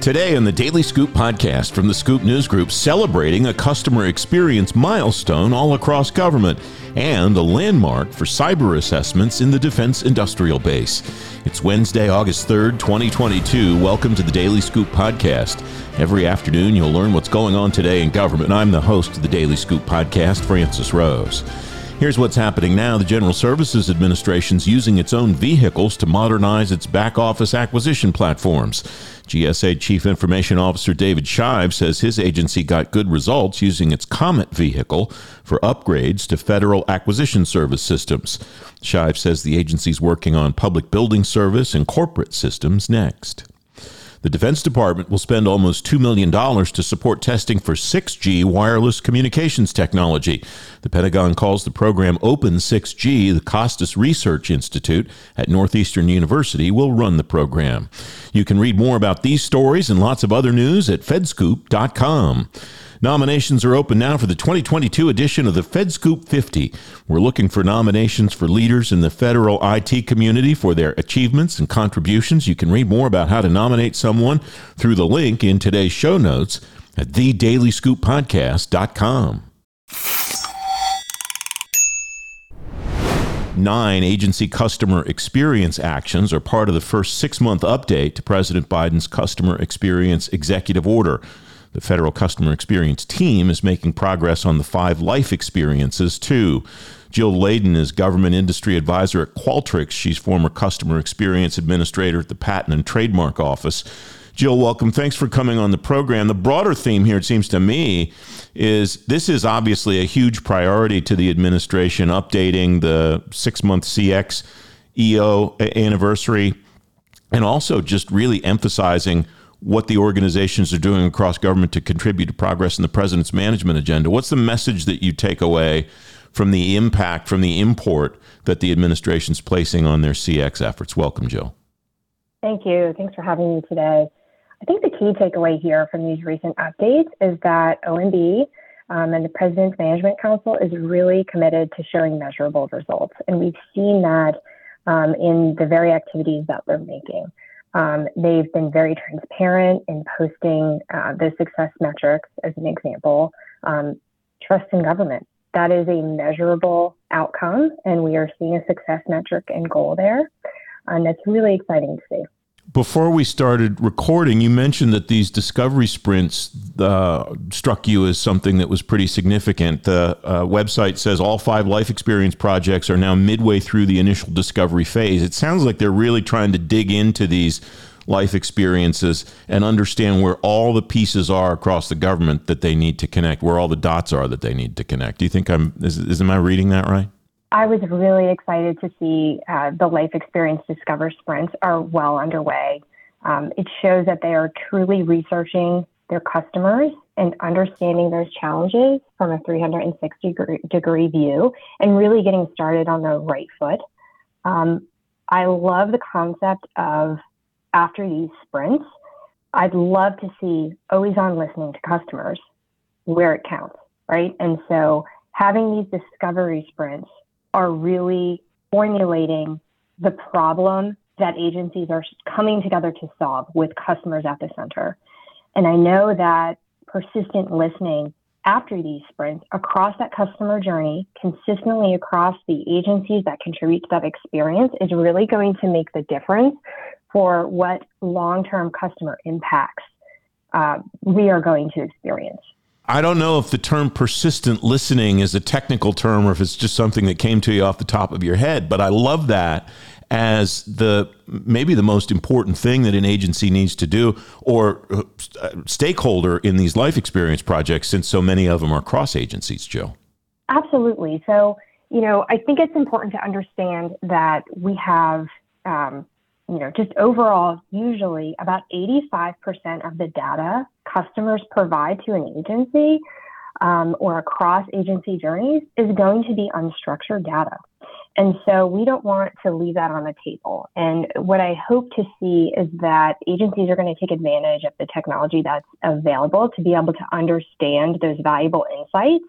Today on the Daily Scoop podcast from the Scoop News Group, celebrating a customer experience milestone all across government and a landmark for cyber assessments in the Defense Industrial Base. It's Wednesday, August 3rd, 2022. Welcome to the Daily Scoop podcast. Every afternoon, you'll learn what's going on today in government. I'm the host of the Daily Scoop podcast, Francis Rose. Here's what's happening now. The General Services Administration's using its own vehicles to modernize its back office acquisition platforms. GSA Chief Information Officer David Shive says his agency got good results using its Comet vehicle for upgrades to federal acquisition service systems. Shive says the agency's working on public building service and corporate systems next. The Defense Department will spend almost $2 million to support testing for 6G wireless communications technology. The Pentagon calls the program Open 6G. The Kostas Research Institute at Northeastern University will run the program. You can read more about these stories and lots of other news at fedscoop.com. Nominations are open now for the 2022 edition of the FedScoop 50. We're looking for nominations for leaders in the federal IT community for their achievements and contributions. You can read more about how to nominate someone through the link in today's show notes at thedailyscooppodcast.com. Nine agency customer experience actions are part of the first six month update to President Biden's Customer Experience Executive Order. The federal customer experience team is making progress on the five life experiences, too. Jill Leyden is government industry advisor at Qualtrics. She's former customer experience administrator at the Patent and Trademark Office. Jill, welcome. Thanks for coming on the program. The broader theme here, it seems to me, is this is obviously a huge priority to the administration, updating the six month CX EO anniversary, and also just really emphasizing what the organizations are doing across government to contribute to progress in the president's management agenda. What's the message that you take away from the impact, from the import that the administration's placing on their CX efforts? Welcome, Jill. Thank you. Thanks for having me today. I think the key takeaway here from these recent updates is that OMB um, and the President's Management Council is really committed to showing measurable results. And we've seen that um, in the very activities that they're making. Um, they've been very transparent in posting uh, the success metrics as an example. Um, trust in government. That is a measurable outcome, and we are seeing a success metric and goal there. And that's really exciting to see before we started recording, you mentioned that these discovery sprints uh, struck you as something that was pretty significant. The uh, website says all five life experience projects are now midway through the initial discovery phase. It sounds like they're really trying to dig into these life experiences and understand where all the pieces are across the government that they need to connect, where all the dots are that they need to connect. Do you think I'm is, is am I reading that right? I was really excited to see uh, the Life Experience Discover sprints are well underway. Um, it shows that they are truly researching their customers and understanding those challenges from a 360 degree view and really getting started on the right foot. Um, I love the concept of after these sprints, I'd love to see always on listening to customers where it counts, right? And so having these discovery sprints are really formulating the problem that agencies are coming together to solve with customers at the center. And I know that persistent listening after these sprints across that customer journey, consistently across the agencies that contribute to that experience, is really going to make the difference for what long term customer impacts uh, we are going to experience. I don't know if the term persistent listening is a technical term or if it's just something that came to you off the top of your head, but I love that as the maybe the most important thing that an agency needs to do or uh, stakeholder in these life experience projects since so many of them are cross agencies, Joe. Absolutely. So, you know, I think it's important to understand that we have um, you know, just overall, usually about 85% of the data customers provide to an agency um, or across agency journeys is going to be unstructured data. And so we don't want to leave that on the table. And what I hope to see is that agencies are going to take advantage of the technology that's available to be able to understand those valuable insights.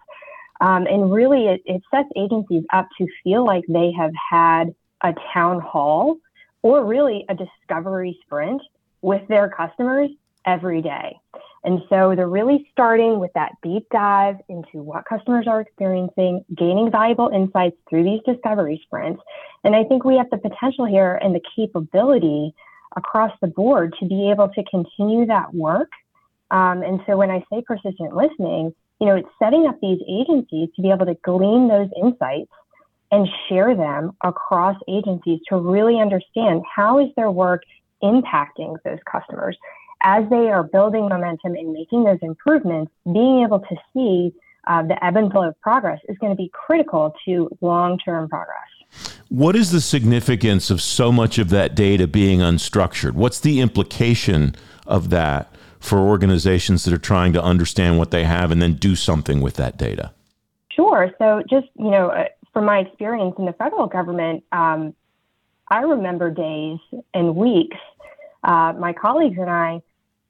Um, and really, it, it sets agencies up to feel like they have had a town hall or really a discovery sprint with their customers every day. And so they're really starting with that deep dive into what customers are experiencing, gaining valuable insights through these discovery sprints. And I think we have the potential here and the capability across the board to be able to continue that work. Um, and so when I say persistent listening, you know, it's setting up these agencies to be able to glean those insights and share them across agencies to really understand how is their work impacting those customers as they are building momentum and making those improvements, being able to see uh, the ebb and flow of progress is going to be critical to long term progress. What is the significance of so much of that data being unstructured? What's the implication of that for organizations that are trying to understand what they have and then do something with that data? Sure. So, just you know, uh, from my experience in the federal government, um, I remember days and weeks, uh, my colleagues and I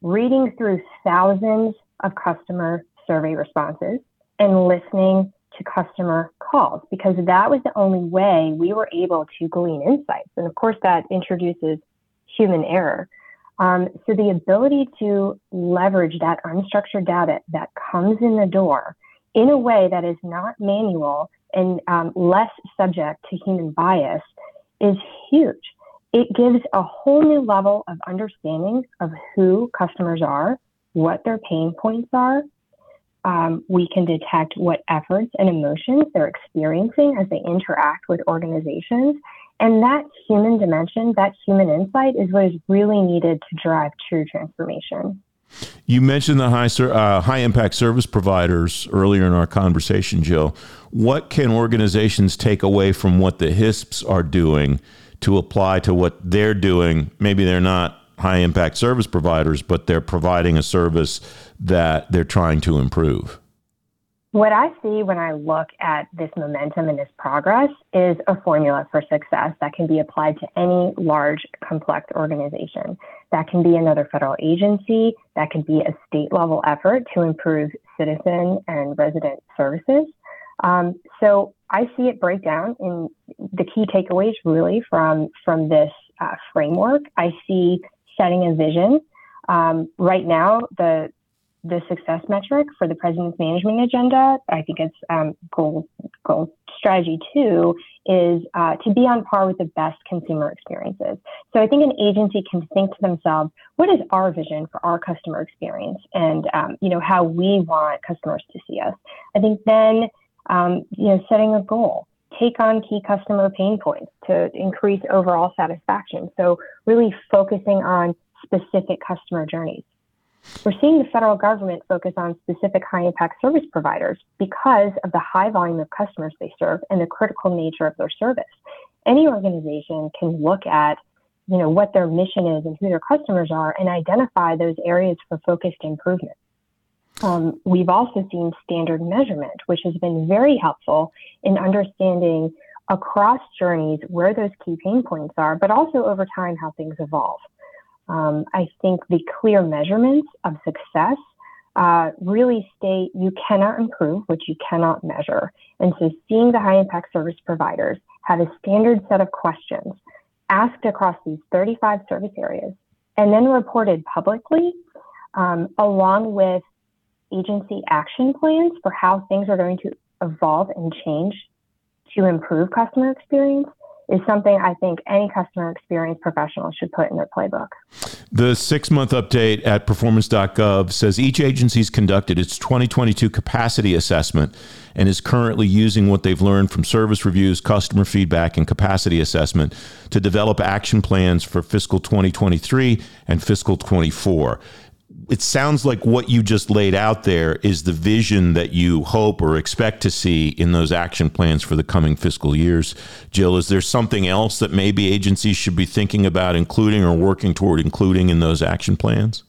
reading through thousands of customer survey responses and listening to customer calls because that was the only way we were able to glean insights. And of course, that introduces human error. Um, so the ability to leverage that unstructured data that comes in the door in a way that is not manual and um, less subject to human bias is huge it gives a whole new level of understanding of who customers are, what their pain points are. Um, we can detect what efforts and emotions they're experiencing as they interact with organizations. And that human dimension, that human insight is what is really needed to drive true transformation. You mentioned the high, uh, high impact service providers earlier in our conversation, Jill. What can organizations take away from what the HISPs are doing to apply to what they're doing. Maybe they're not high impact service providers, but they're providing a service that they're trying to improve. What I see when I look at this momentum and this progress is a formula for success that can be applied to any large, complex organization. That can be another federal agency, that can be a state level effort to improve citizen and resident services. Um, so I see it break down in the key takeaways really from from this uh, framework. I see setting a vision. Um, right now, the the success metric for the president's management agenda, I think it's um, goal goal strategy two, is uh, to be on par with the best consumer experiences. So I think an agency can think to themselves, what is our vision for our customer experience, and um, you know how we want customers to see us. I think then um, you know, setting a goal, take on key customer pain points to increase overall satisfaction. So really focusing on specific customer journeys. We're seeing the federal government focus on specific high impact service providers because of the high volume of customers they serve and the critical nature of their service. Any organization can look at you know what their mission is and who their customers are and identify those areas for focused improvement. Um, we've also seen standard measurement, which has been very helpful in understanding across journeys where those key pain points are, but also over time how things evolve. Um, I think the clear measurements of success uh, really state you cannot improve what you cannot measure. And so seeing the high impact service providers have a standard set of questions asked across these 35 service areas and then reported publicly, um, along with agency action plans for how things are going to evolve and change to improve customer experience is something I think any customer experience professional should put in their playbook. The six month update at performance.gov says each agency's conducted its 2022 capacity assessment and is currently using what they've learned from service reviews, customer feedback, and capacity assessment to develop action plans for fiscal 2023 and fiscal 24 it sounds like what you just laid out there is the vision that you hope or expect to see in those action plans for the coming fiscal years. Jill, is there something else that maybe agencies should be thinking about including or working toward including in those action plans?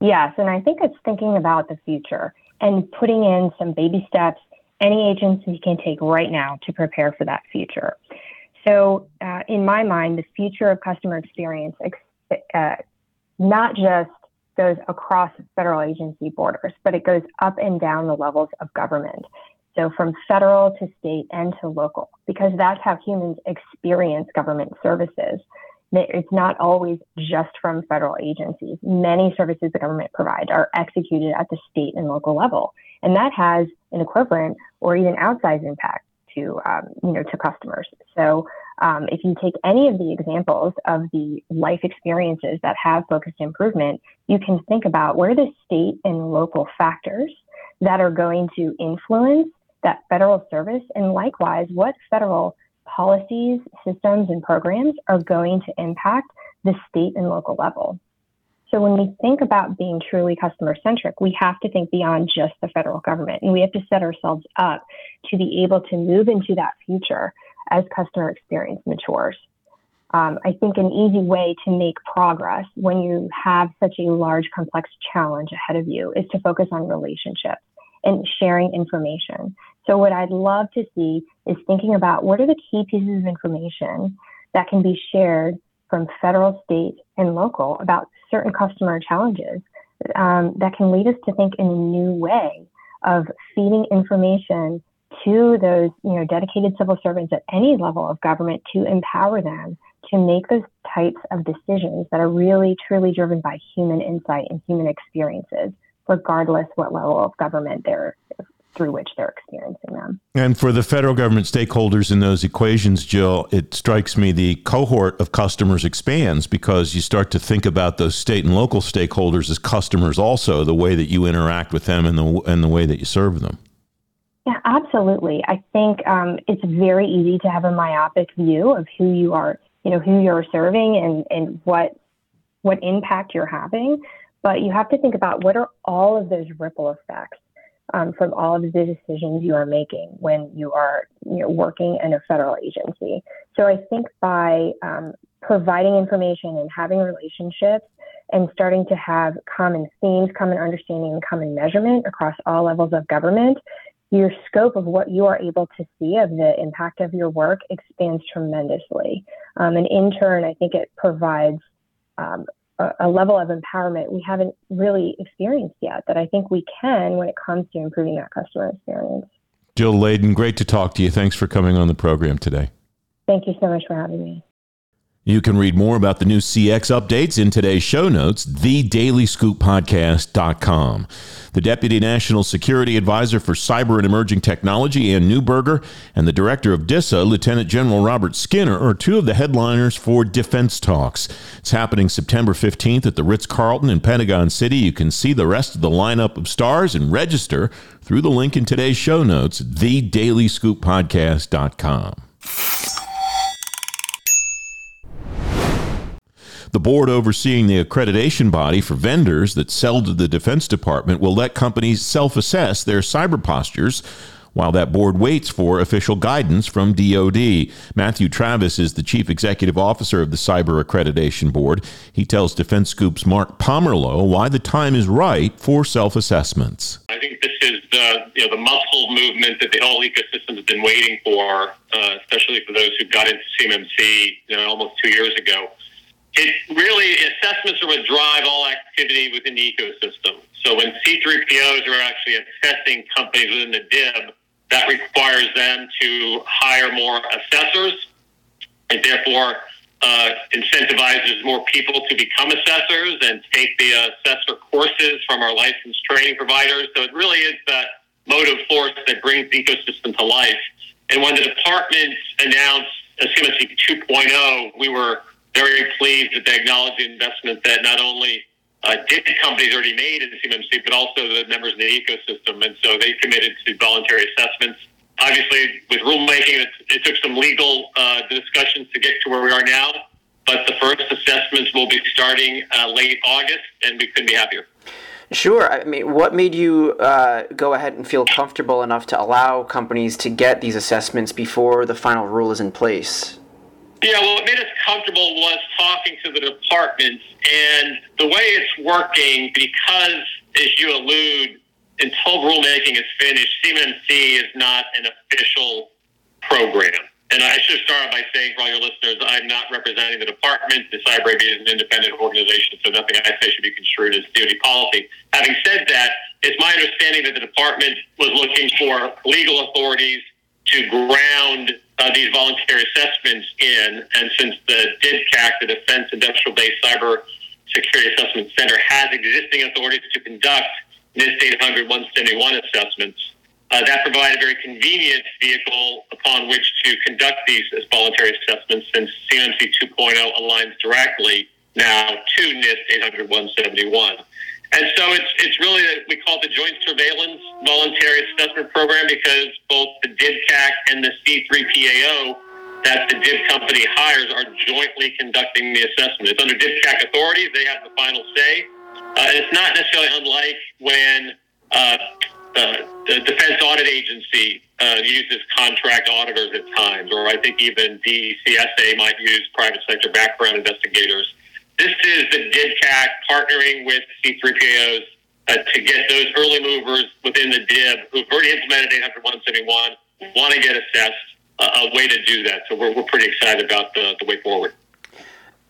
Yes, and I think it's thinking about the future and putting in some baby steps any agency can take right now to prepare for that future. So, uh, in my mind, the future of customer experience, uh, not just goes across federal agency borders, but it goes up and down the levels of government. So from federal to state and to local, because that's how humans experience government services. it's not always just from federal agencies. Many services the government provide are executed at the state and local level, and that has an equivalent or even outsized impact to um, you know to customers. So um, if you take any of the examples of the life experiences that have focused improvement, you can think about what are the state and local factors that are going to influence that federal service, and likewise, what federal policies, systems, and programs are going to impact the state and local level. So when we think about being truly customer centric, we have to think beyond just the federal government and we have to set ourselves up to be able to move into that future as customer experience matures. Um, I think an easy way to make progress when you have such a large, complex challenge ahead of you is to focus on relationships and sharing information. So, what I'd love to see is thinking about what are the key pieces of information that can be shared from federal, state, and local about certain customer challenges um, that can lead us to think in a new way of feeding information to those you know dedicated civil servants at any level of government to empower them to make those types of decisions that are really truly driven by human insight and human experiences regardless what level of government they're through which they're experiencing them. And for the federal government stakeholders in those equations, Jill, it strikes me the cohort of customers expands because you start to think about those state and local stakeholders as customers also, the way that you interact with them and the and the way that you serve them. Yeah, absolutely. I think um, it's very easy to have a myopic view of who you are, you know, who you're serving and and what what impact you're having. But you have to think about what are all of those ripple effects um, from all of the decisions you are making when you are you know, working in a federal agency. So I think by um, providing information and having relationships and starting to have common themes, common understanding, and common measurement across all levels of government, your scope of what you are able to see of the impact of your work expands tremendously. Um, and in turn, I think it provides um, a, level of empowerment we haven't really experienced yet that I think we can when it comes to improving that customer experience. Jill Leyden, great to talk to you. Thanks for coming on the program today. Thank you so much for having me. You can read more about the new CX updates in today's show notes, thedailyscooppodcast.com. The Deputy National Security Advisor for Cyber and Emerging Technology, Anne Neuberger, and the Director of DISA, Lieutenant General Robert Skinner, are two of the headliners for Defense Talks. It's happening September 15th at the Ritz Carlton in Pentagon City. You can see the rest of the lineup of stars and register through the link in today's show notes, thedailyscooppodcast.com. The board overseeing the accreditation body for vendors that sell to the Defense Department will let companies self assess their cyber postures while that board waits for official guidance from DoD. Matthew Travis is the chief executive officer of the Cyber Accreditation Board. He tells Defense Scoop's Mark Pomerleau why the time is right for self assessments. I think this is the you know the muscle movement that the whole ecosystem has been waiting for, uh, especially for those who got into CMMC you know, almost two years ago it really assessments are what drive all activity within the ecosystem. So when C3POs are actually assessing companies within the DIB, that requires them to hire more assessors, and therefore uh, incentivizes more people to become assessors and take the assessor courses from our licensed training providers. So it really is that motive force that brings the ecosystem to life. And when the department announced CMMC 2.0, we were very pleased that they acknowledge the investment that not only uh, did companies already made in CMMC, but also the members of the ecosystem. And so they committed to voluntary assessments. Obviously, with rulemaking, it, it took some legal uh, discussions to get to where we are now. But the first assessments will be starting uh, late August, and we couldn't be happier. Sure. I mean, what made you uh, go ahead and feel comfortable enough to allow companies to get these assessments before the final rule is in place? Yeah, well, what made us comfortable was talking to the departments and the way it's working because, as you allude, until rulemaking is finished, CMMC is not an official program. And I should start by saying for all your listeners, I'm not representing the department. The Cyber is an independent organization, so nothing I say should be construed as DoD policy. Having said that, it's my understanding that the department was looking for legal authorities to ground uh, these voluntary assessments in, and since the DIBCAC, the Defense Industrial Base Cyber Security Assessment Center, has existing authorities to conduct NIST 800 171 assessments, uh, that provided a very convenient vehicle upon which to conduct these as voluntary assessments since CMMC 2.0 aligns directly now to NIST 800 171. And so it's it's really a, we call it the Joint Surveillance Voluntary Assessment Program because both the DIBCAC and the C3PAO that the DIB company hires are jointly conducting the assessment. It's under DIBCAC authority; they have the final say. Uh, and it's not necessarily unlike when uh, the Defense Audit Agency uh, uses contract auditors at times, or I think even DCSA might use private sector background investigators. This is the DIBCAC partnering with C3PAOs uh, to get those early movers within the DIB who've already implemented 800 171, want to get assessed, uh, a way to do that. So we're, we're pretty excited about the, the way forward.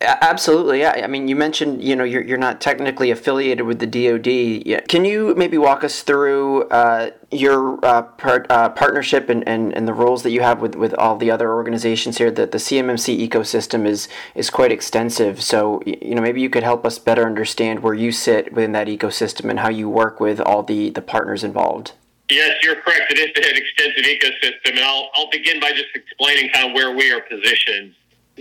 Absolutely, yeah. I mean, you mentioned you know you're, you're not technically affiliated with the DoD. Yet. Can you maybe walk us through uh, your uh, part, uh, partnership and, and, and the roles that you have with, with all the other organizations here? That the CMMC ecosystem is is quite extensive. So you know maybe you could help us better understand where you sit within that ecosystem and how you work with all the, the partners involved. Yes, you're correct. It is an extensive ecosystem, and I'll I'll begin by just explaining kind of where we are positioned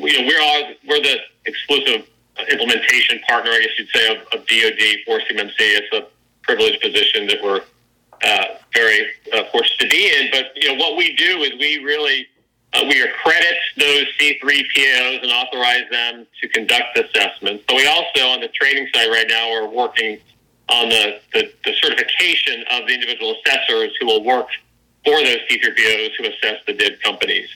you know, we're all, we're the exclusive implementation partner, I guess you'd say, of, of DoD for CMMC. It's a privileged position that we're uh, very uh, fortunate to be in. But you know, what we do is we really uh, we accredit those C3 POs and authorize them to conduct assessments. But we also, on the training side right now, are working on the, the, the certification of the individual assessors who will work for those C3 POs who assess the DIB companies.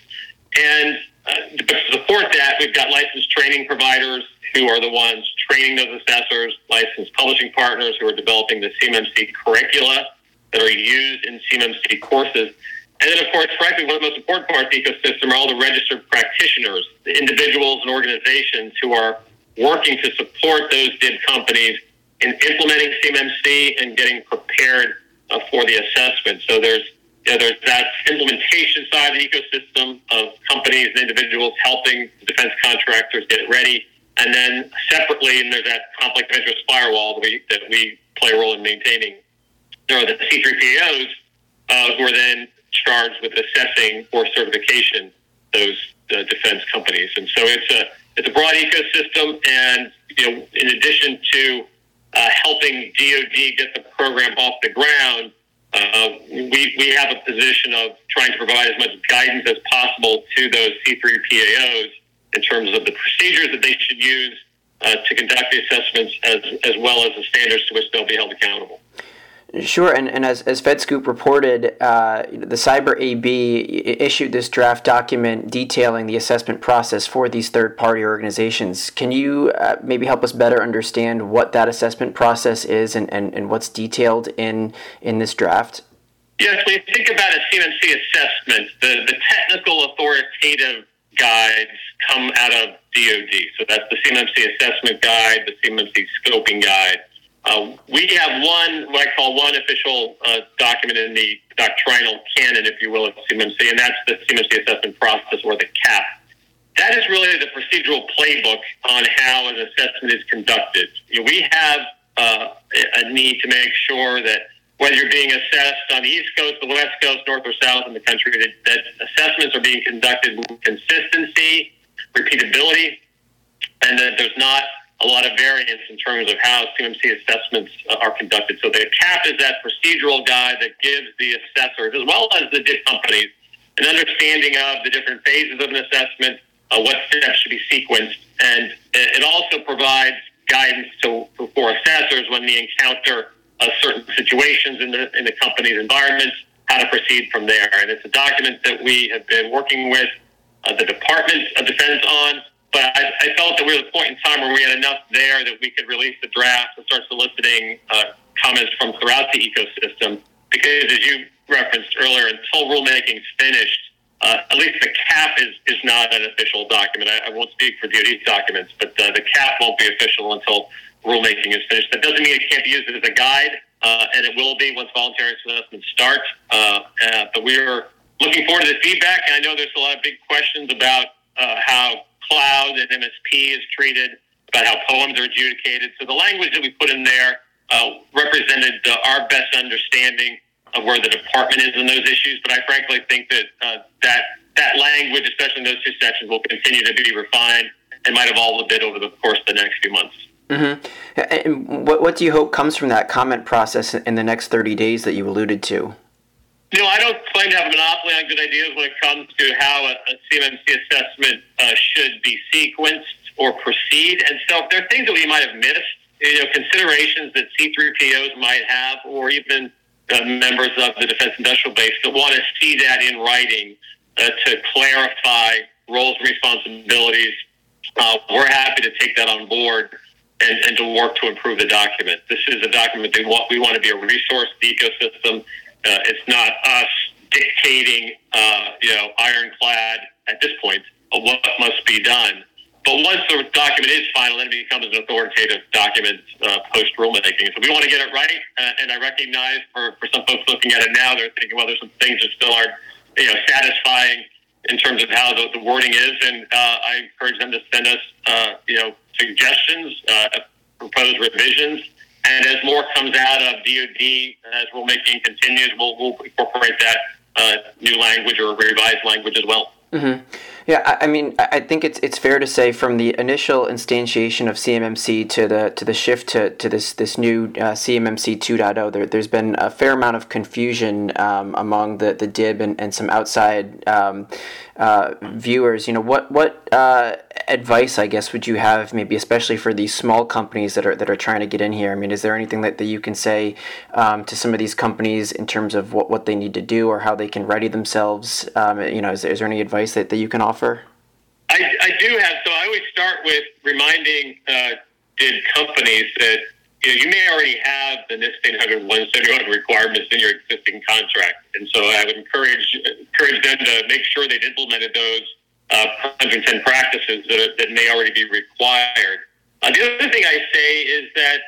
And to support that, we've got licensed training providers who are the ones training those assessors, licensed publishing partners who are developing the CMMC curricula that are used in CMMC courses. And then, of course, frankly, one of the most important parts of the ecosystem are all the registered practitioners, the individuals and organizations who are working to support those DIB companies in implementing CMMC and getting prepared uh, for the assessment. So there's you know, there's that implementation side of the ecosystem of companies and individuals helping defense contractors get ready. And then separately, and there's that conflict of interest firewall that we, that we play a role in maintaining. There are the C3PAOs uh, who are then charged with assessing or certification those uh, defense companies. And so it's a it's a broad ecosystem, and you know, in addition to uh, helping DoD get the program off the ground, uh, we, we have a position of trying to provide as much guidance as possible to those C3PAOs in terms of the procedures that they should use uh, to conduct the assessments as, as well as the standards to which they'll be held accountable. Sure, and, and as, as FedScoop reported, uh, the Cyber AB issued this draft document detailing the assessment process for these third party organizations. Can you uh, maybe help us better understand what that assessment process is and, and, and what's detailed in, in this draft? Yes, when you think about a CMMC assessment, the, the technical authoritative guides come out of DoD. So that's the CMMC assessment guide, the CMMC scoping guide uh, we have one, what I call one official uh, document in the doctrinal canon, if you will, of CMMC, and that's the CMMC assessment process or the CAP. That is really the procedural playbook on how an assessment is conducted. You know, we have uh, a need to make sure that whether you're being assessed on the East Coast, the West Coast, North or South in the country, that, that assessments are being conducted with consistency, repeatability, and that there's not a lot of variance in terms of how CMMC assessments uh, are conducted. So the CAP is that procedural guide that gives the assessors, as well as the DIB companies, an understanding of the different phases of an assessment, uh, what steps should be sequenced, and it also provides guidance to, for assessors when they encounter uh, certain situations in the in the company's environment, how to proceed from there. And it's a document that we have been working with uh, the Department of Defense on but I, I, felt that we were at a point in time where we had enough there that we could release the draft and start soliciting uh, comments from throughout the ecosystem. Because as you referenced earlier, until rulemaking is finished, uh, at least the cap is, is not an official document. I, I won't speak for DoD documents, but uh, the cap won't be official until rulemaking is finished. That doesn't mean it can't be used as a guide, uh, and it will be once voluntary assessments start. Uh, uh, but we are looking forward to the feedback. And I know there's a lot of big questions about how cloud and MSP is treated, about how POAMs are adjudicated. So the language that we put in there uh, represented uh, our best understanding of where the department is in those issues. But I frankly think that uh, that that language, especially in those two sections, will continue to be refined and might evolve a bit over the course of the next few months. Mm-hmm. And what, what do you hope comes from that comment process in the next 30 days that you alluded to? Know, I don't claim to have a monopoly on good ideas when it comes to how a, a CMMC assessment uh, should be sequenced or proceed. And so if there are things that we might have missed, you know, considerations that C3POs might have, or even uh, members of the defense industrial base that want to see that in writing uh, to clarify roles and responsibilities, uh, we're happy to take that on board and, and to work to improve the document. This is a document that we want to be a resource the ecosystem. Uh, it's not us dictating, uh, you know, ironclad at this point what must be done. But once the document is final, then it becomes an authoritative document uh, post rulemaking. So we want to get it right. Uh, and I recognize for, for some folks looking at it now, they're thinking, well, there's some things that still aren't, you know, satisfying in terms of how the, the wording is. And uh, I encourage them to send us, uh, you know, suggestions, uh, proposed revisions. And as more comes out of DoD, as rulemaking continues, we'll, we'll incorporate that uh, new language or revised language as well. Mm-hmm. Yeah, I mean, I think it's it's fair to say from the initial instantiation of CMMC to the to the shift to, to this this new uh, CMMC 2.0, there, there's been a fair amount of confusion um, among the, the DIB and, and some outside um, uh, viewers. You know, what what uh, advice, I guess, would you have, maybe especially for these small companies that are that are trying to get in here? I mean, is there anything that, that you can say um, to some of these companies in terms of what, what they need to do or how they can ready themselves? Um, you know, is there, is there any advice that, that you can offer? I, I do have. So I always start with reminding uh, DIB companies that you, know, you may already have the NIST 800 171 requirements in your existing contract, and so I would encourage encourage them to make sure they've implemented those uh, 110 practices that, are, that may already be required. Uh, the other thing I say is that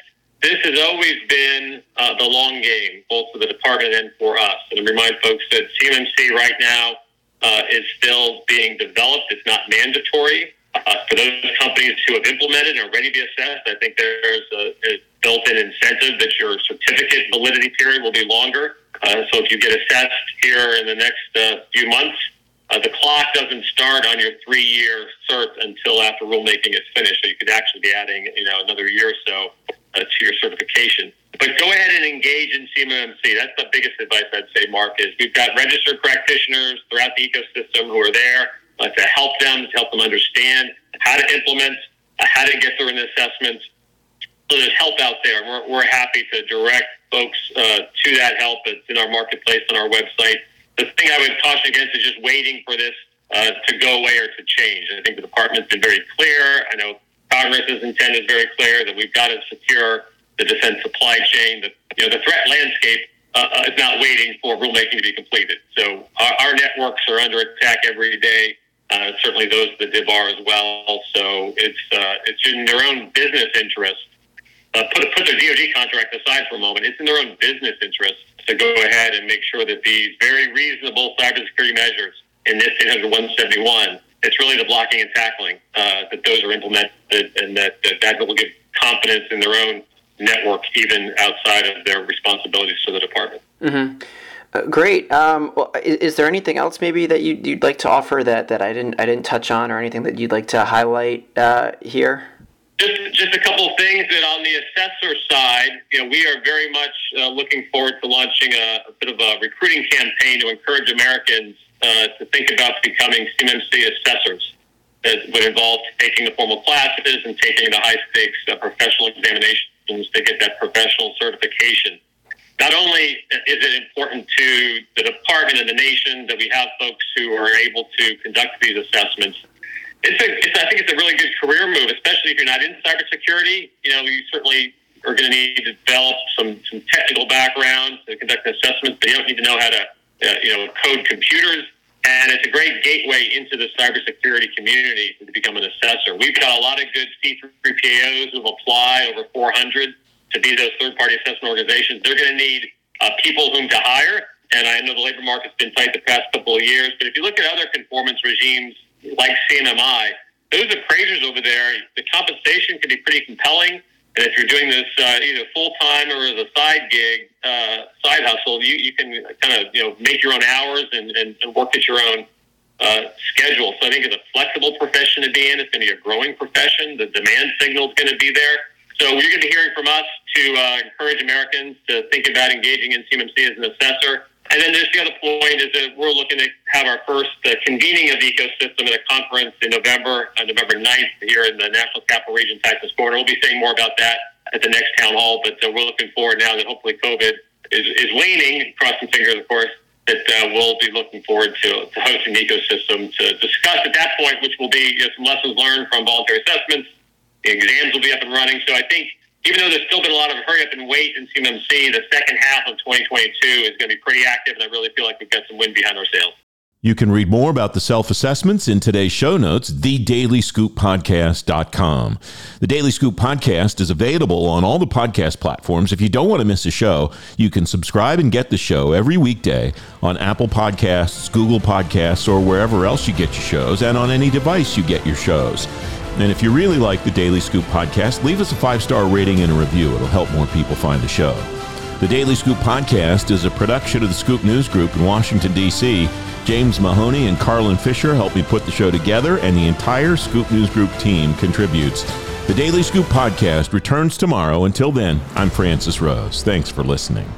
this has always been uh, the long game, both for the department and for us. And I remind folks that CMMC right now uh, is still being developed. It's not mandatory. Uh, for those companies who have implemented and are ready to be assessed, I think there's a, a built-in incentive that your certificate validity period will be longer. Uh, so if you get assessed here in the next uh, few months, uh, the clock doesn't start on your three-year cert until after rulemaking is finished. So you could actually be adding, you know, another year or so uh, to your certification. But go ahead and engage in CMMC. That's the biggest advice I'd say, Mark. Is we've got registered practitioners throughout the ecosystem who are there uh, to help them, to help them understand how to implement, uh, how to get through an assessment. So there's help out there. We're, we're happy to direct folks uh, to that help. It's in our marketplace on our website the thing I would caution against is just waiting for this uh, to go away or to change. I think the department's been very clear. I know Congress's intent is very clear that we've got to secure the defense supply chain. The, you know, the threat landscape uh, uh, is not waiting for rulemaking to be completed. So our, our networks are under attack every day. Uh, certainly those of the DIB are as well. So it's uh, it's in their own business interest. Uh, put put their DoD contract aside for a moment. It's in their own business interest to go ahead and make sure that these very reasonable cybersecurity measures in NIST 171, it's really the blocking and tackling uh, that those are implemented and that, that that will give confidence in their own network even outside of their responsibilities to the department. Mm-hmm. Uh, great. Um, well, is, is, there anything else maybe that you'd, you'd, like to offer that, that I didn't I didn't touch on, or anything that you'd like to highlight uh, here? Just, just a couple of things that on the assessor side, you know, we are very much uh, looking forward to launching a, a, bit of a recruiting campaign to encourage Americans uh, to think about becoming CMMC assessors. That would involve taking the formal classes and taking the high stakes uh, professional examinations to get that professional certification. Not only is it important to the department and the nation that we have folks who are able to conduct these assessments, it's a, it's, I think it's a really good career move, especially if you're not in cybersecurity. You know, you certainly are going to need to develop some, some technical background to conduct assessments, but you don't need to know how to, uh, you know, code computers. And it's a great gateway into the cybersecurity community to become an assessor. We've got a lot of good C3PAOs who apply, over 400, to be those third-party assessment organizations. They're going to need uh, people whom to hire. and I know the labor market's been tight the past couple of years. But if you look at other conformance regimes like CMMI, those appraisers over there, the compensation can be pretty compelling. And if you're doing this uh, either full time or as a side gig, uh, side hustle, you, you can kind of you know make your own hours and, and, and work at your own uh, schedule. So I think it's a flexible profession to be in. It's going to be a growing profession. The demand signal is going to be there. So you're going to be hearing from us to uh, encourage Americans to think about engaging in CMMC as an assessor. And then there's the other point is that we're looking to have our first uh, convening of the ecosystem at a conference in November, uh, November 9th here in the National Capital Region, Tysons Corner. We'll be saying more about that at the next town hall, but uh, we're looking forward now that hopefully COVID is, is waning, crossing fingers, of course, that uh, we'll be looking forward to, to hosting the ecosystem to discuss at that point, which will be you know, some lessons learned from voluntary assessments. The exams will be up and running. So I think even though there's still been a lot of hurry up and wait in CMMC, the second half of 2022 is going to be pretty active, and I really feel like we've got some wind behind our sails. You can read more about the self assessments in today's show notes, thedailyscooppodcast.com. The Daily Scoop podcast is available on all the podcast platforms. If you don't want to miss a show, you can subscribe and get the show every weekday on Apple Podcasts, Google Podcasts, or wherever else you get your shows, and on any device you get your shows. And if you really like the Daily Scoop podcast, leave us a five star rating and a review. It'll help more people find the show. The Daily Scoop podcast is a production of the Scoop News Group in Washington, D.C. James Mahoney and Carlin Fisher help me put the show together, and the entire Scoop News Group team contributes. The Daily Scoop podcast returns tomorrow. Until then, I'm Francis Rose. Thanks for listening.